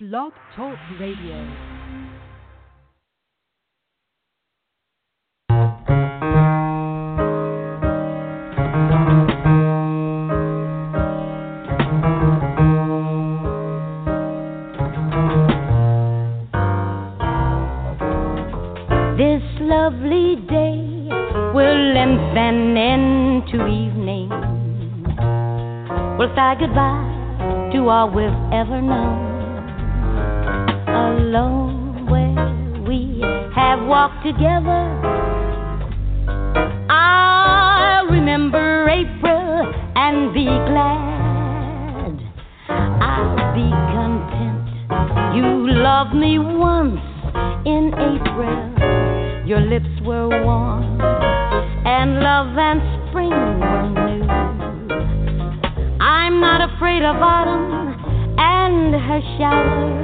Blog Talk Radio. This lovely day will lengthen into evening. We'll say goodbye to all we've ever known. Alone where we have walked together. I'll remember April and be glad. I'll be content. You loved me once in April. Your lips were warm, and love and spring were new. I'm not afraid of autumn and her showers.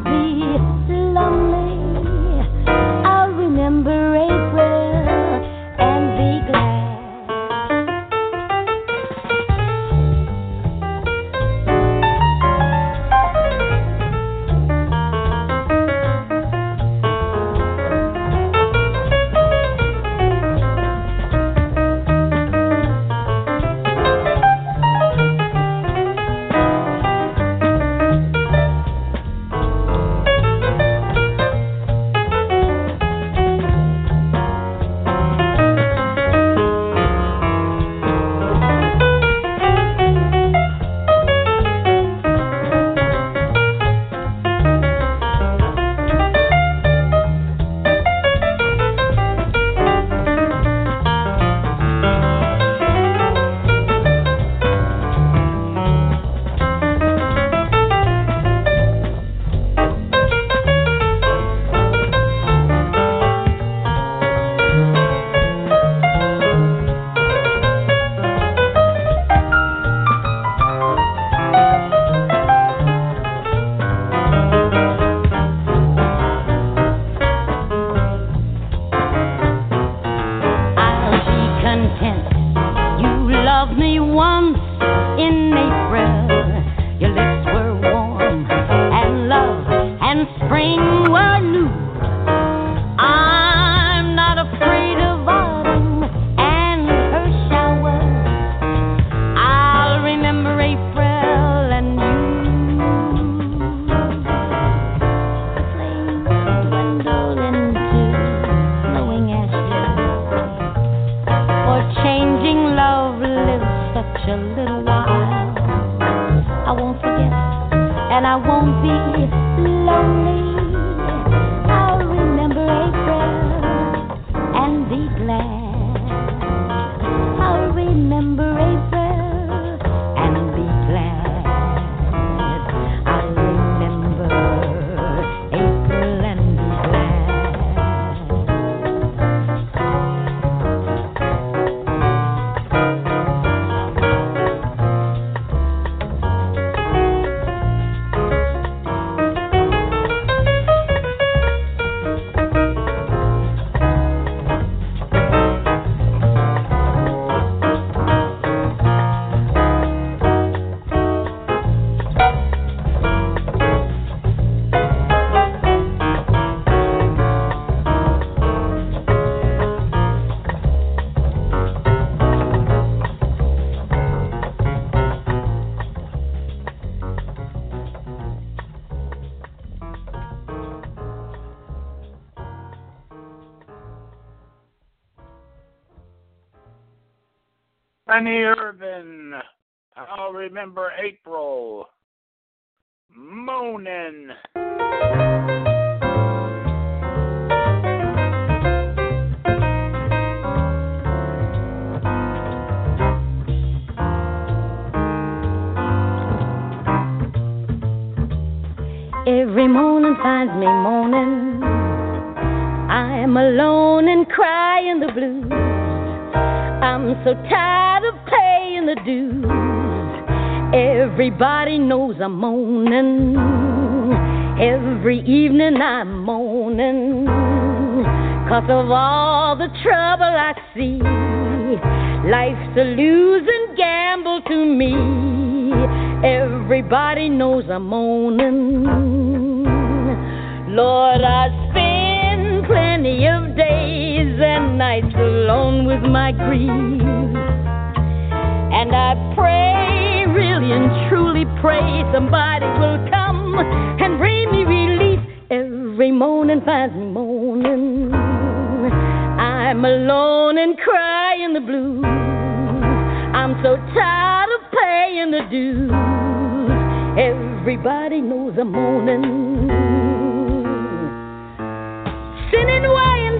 Tiny Irvin. I'll remember April. Moaning. Every morning finds me moaning. I'm alone and crying the blues. I'm so tired Everybody knows I'm moaning. Every evening I'm moaning. Cause of all the trouble I see. Life's a losing gamble to me. Everybody knows I'm moaning. Lord, I spend plenty of days and nights alone with my grief. And I pray, really and truly pray, somebody will come and bring me relief. Every morning finds me moaning. I'm alone and crying the blues. I'm so tired of paying the dues. Everybody knows I'm moaning. Sinning wine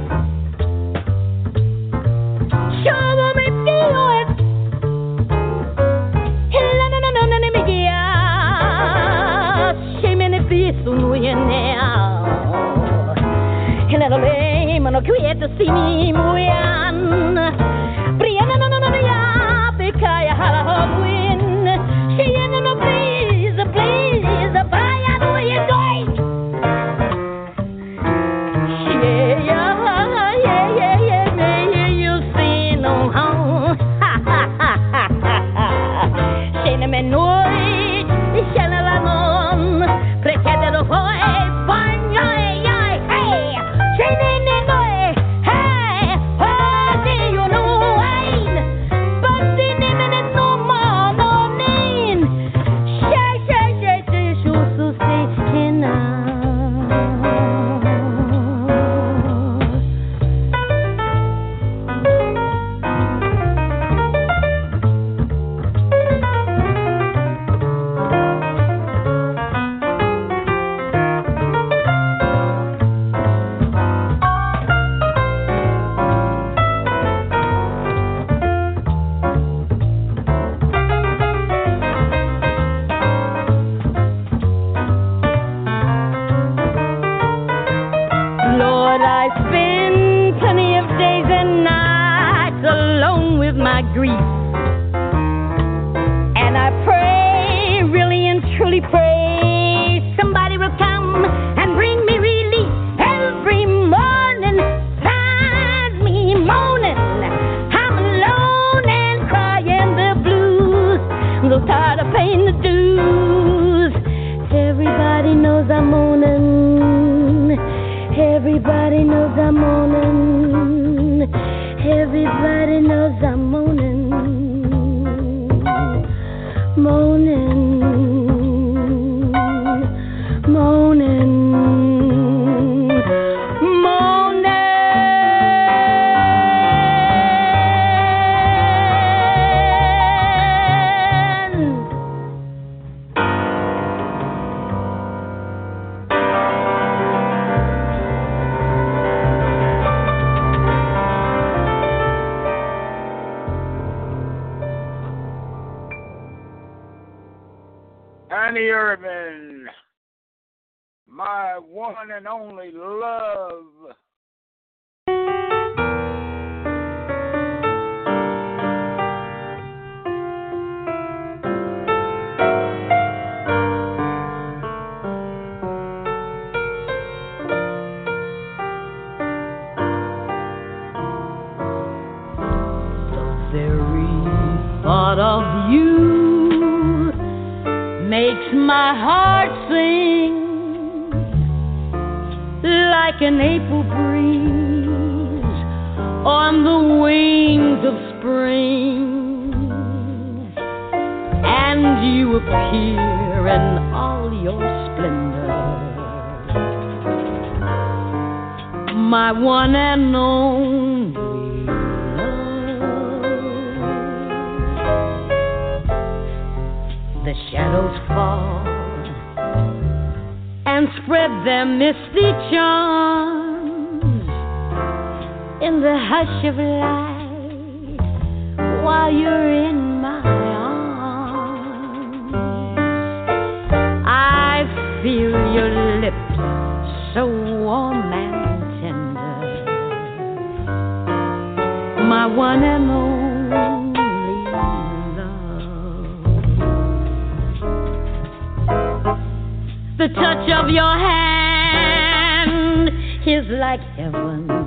sure you now. Hela na le mano kwieta Everybody knows April breeze on the wings of spring, and you appear in all your splendor, my one and only. Love. The shadows fall and spread their misty charm in the hush of light while you're in my arms. I feel your lips so warm and tender, my one and only. Love. The touch of your hand is like heaven.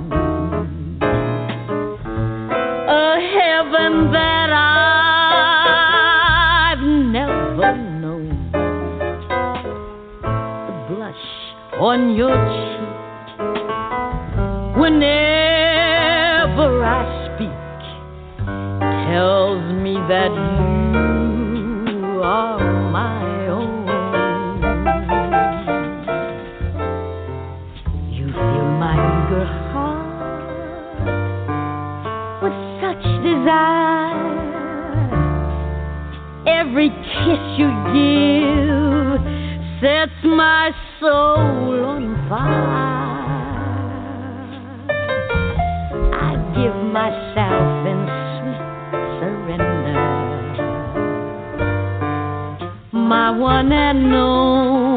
On your cheek whenever I speak tells me that you are my own. You fill my eager heart with such desire. Every kiss you give sets my soul on fire. I give myself in sweet surrender. My one and only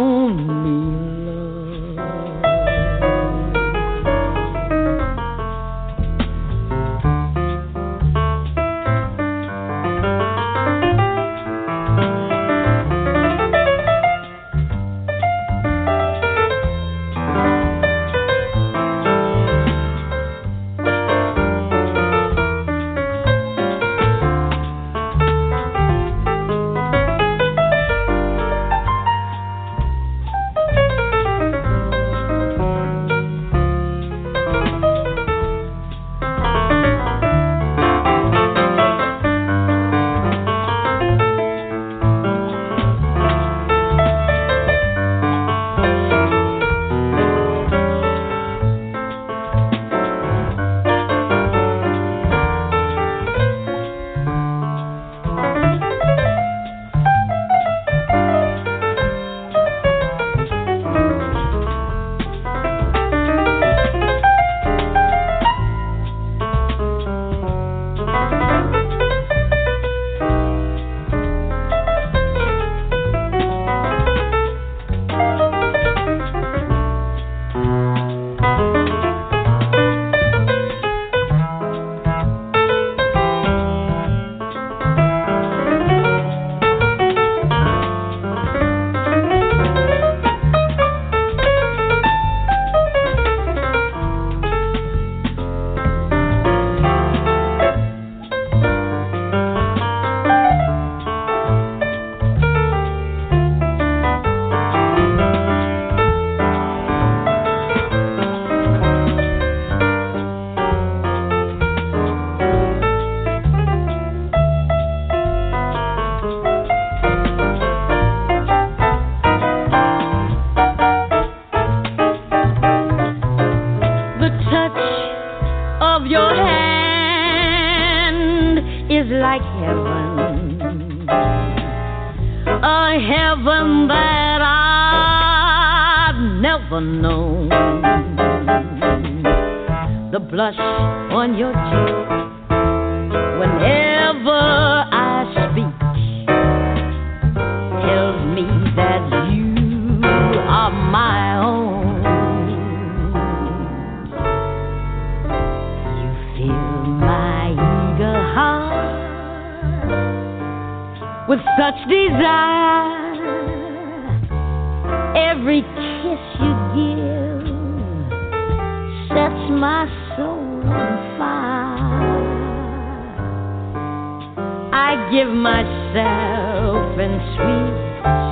I give myself in sweet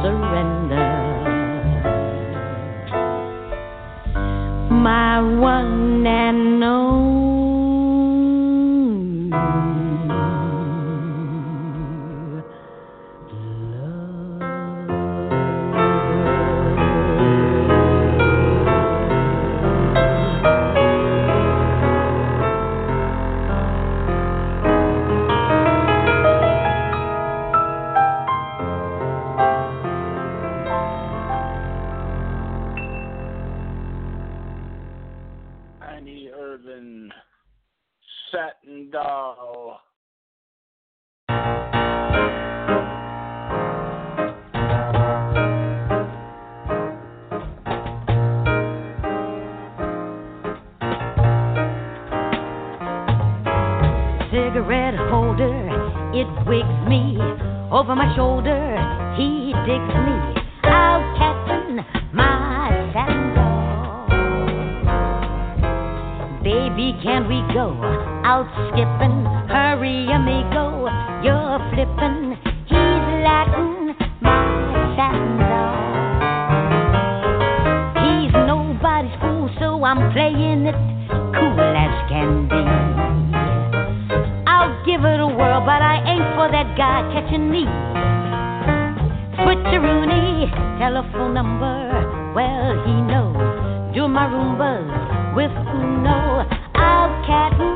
surrender. My one and only out skipping? Hurry, amigo, you're flipping. He's Latin, my satin. He's nobody's fool, so I'm playing it cool as can be. I'll give it a whirl, but I ain't for that guy catching me. Switcheroony, telephone number, well, he knows. Do my rumbas with Uno. I'll cattin'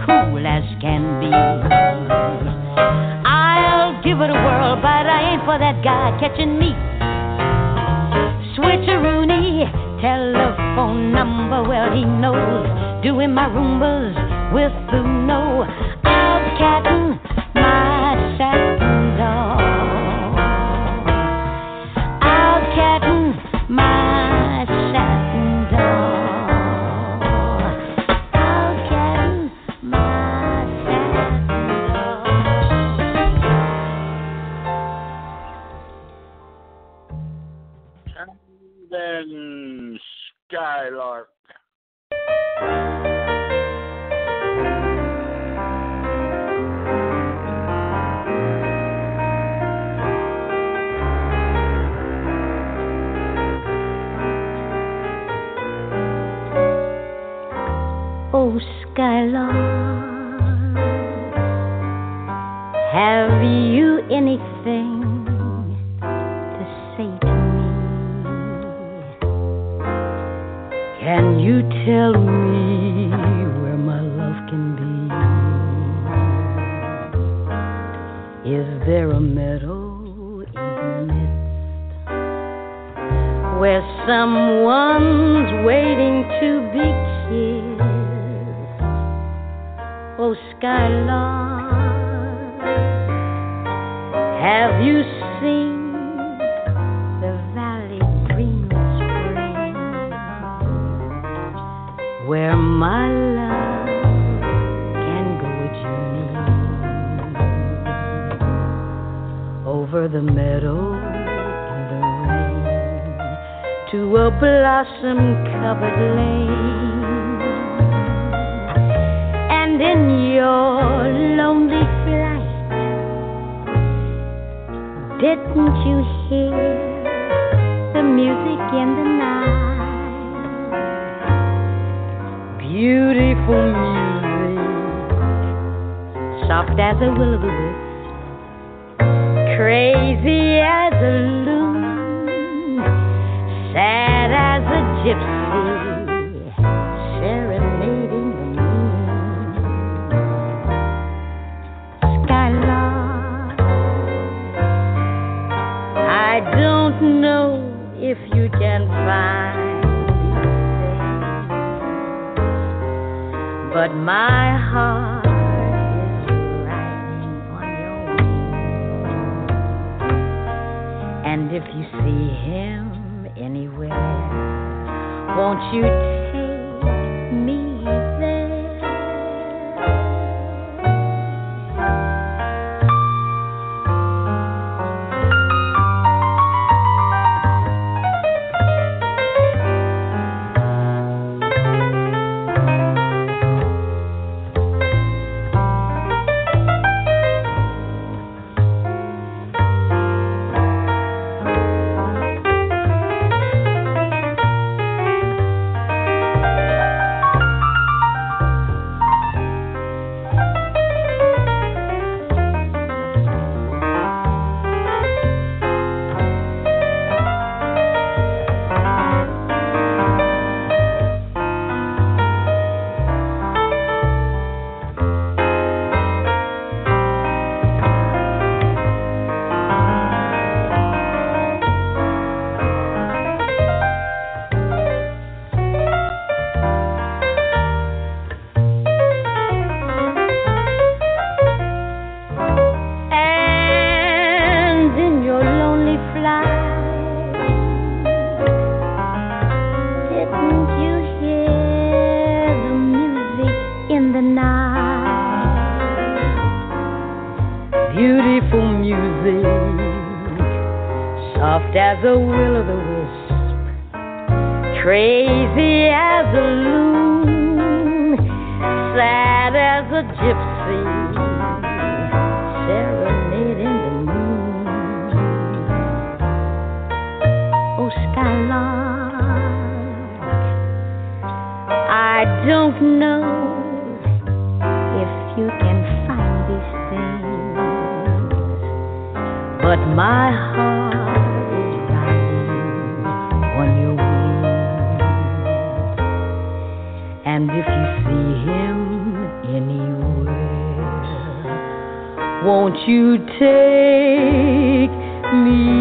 for that guy catching me. Switcheroony, telephone number, well, he knows. Doing my rumbas with Uno. Then Skylark. Oh, Skylark, have you anything tell me where my love can be? Is there a meadow in the midst where someone's waiting to be kissed? Oh, Skylark, the meadow in the rain to a blossom covered lane? And in your lonely flight, didn't you hear the music in the night? Beautiful music, soft as a will o' the wisp, crazy as a loon, sad as a gypsy, serenading the moon. Skylark, I don't know if you can find things, but my heart see him anywhere. Won't you as a will o' the wisp, crazy as a loon, sad as a gypsy serenade in the moon. Oh, Skylark, I don't know if you can find these things, but my heart won't you take me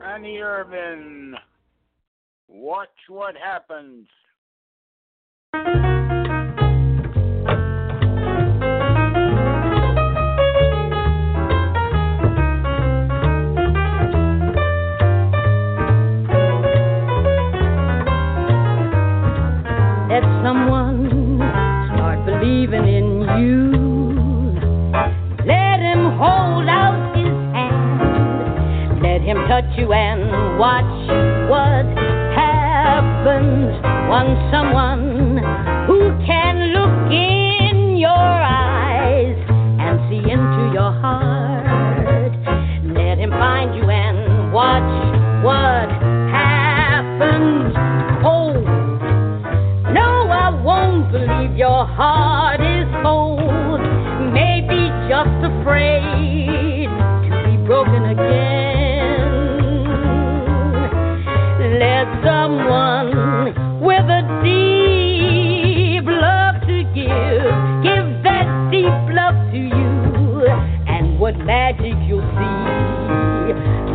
Tiny Irvin. Watch what happens. Let someone start believing in you. Let him hold out his hand. Let him touch you and watch what happens. Once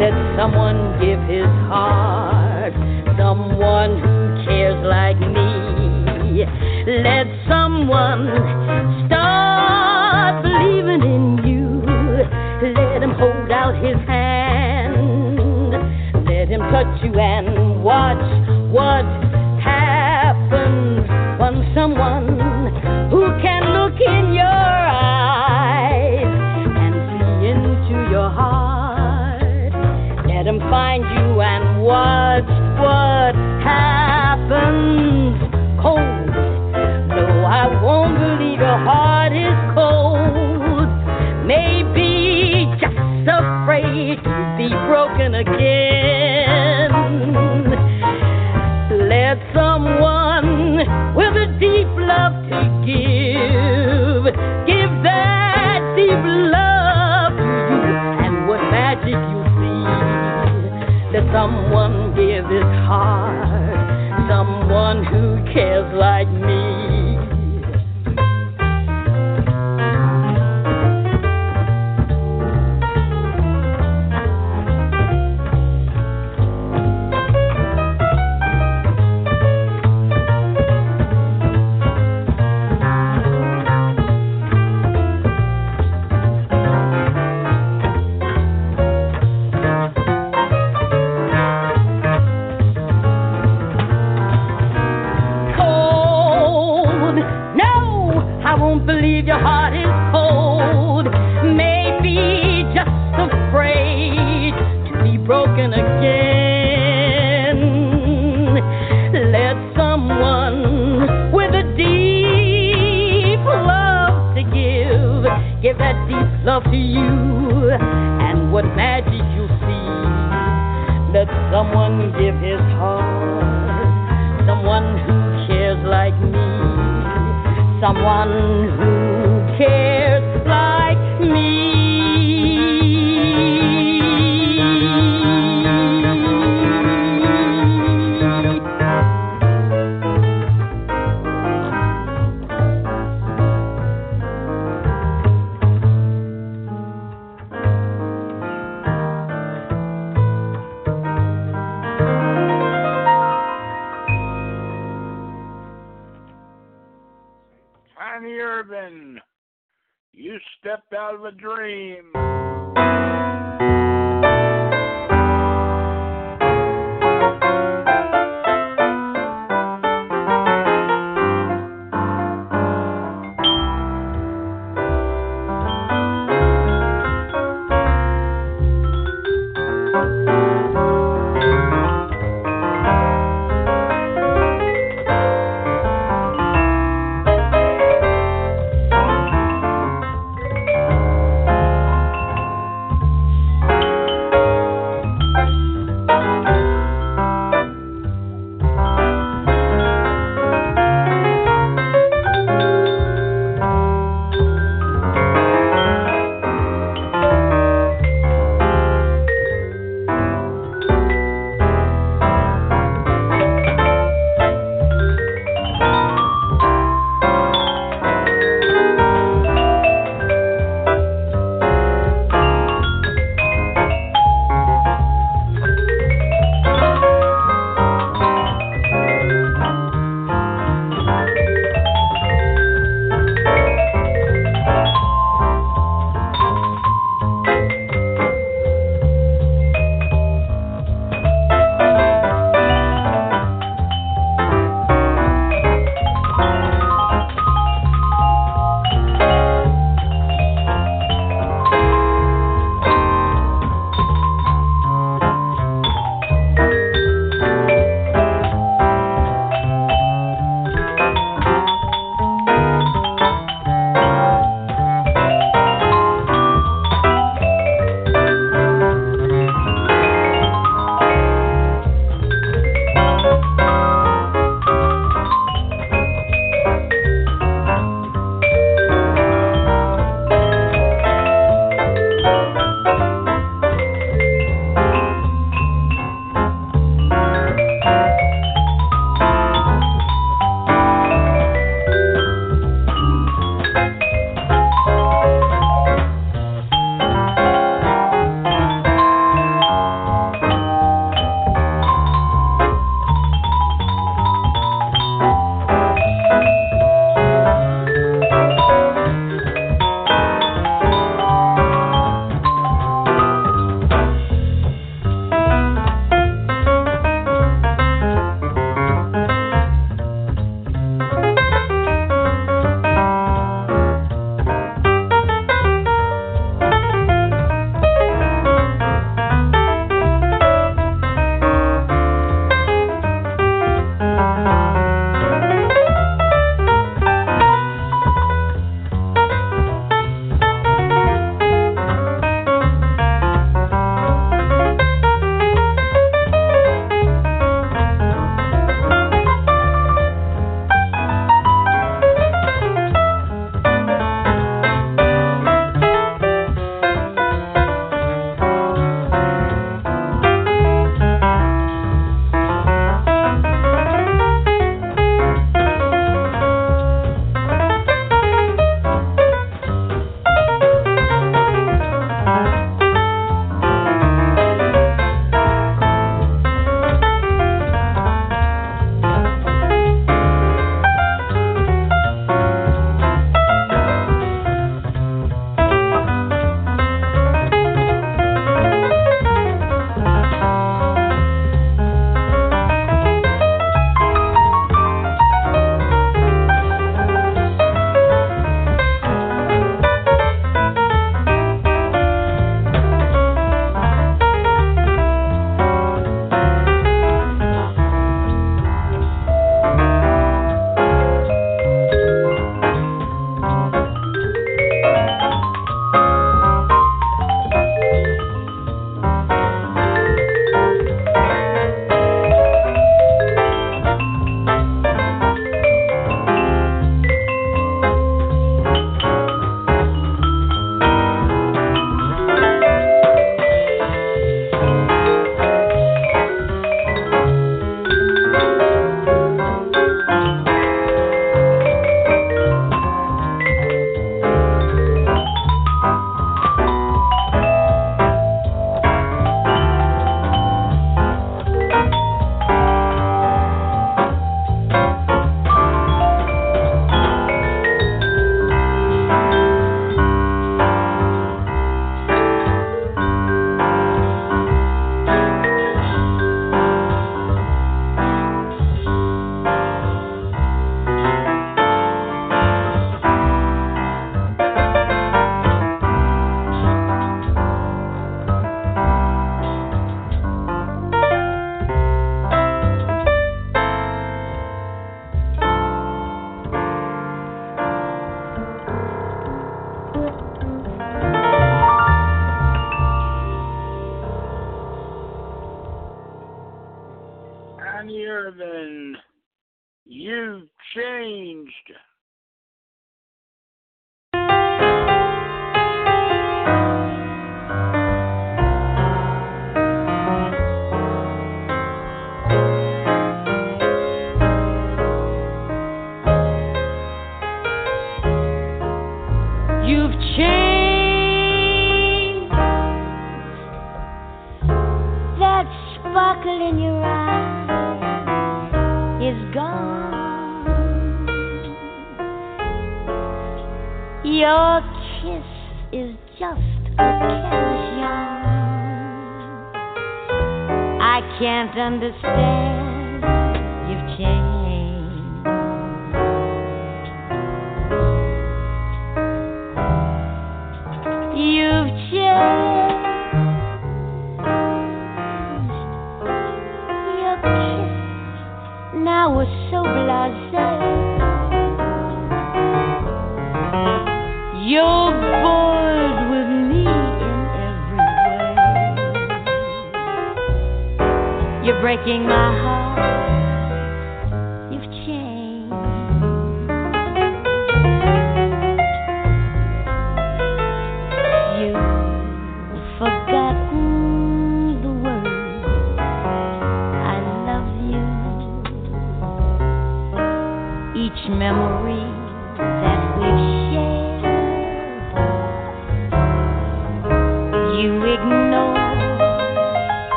Let someone give his heart, someone who cares like me. Let someone start believing in you. Let him hold out his hand. Let him touch you and be broken again. Let someone with a deep love to give, give that deep love to you, and what magic you see. Let someone give his heart, someone who cares like me. A dream.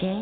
Change.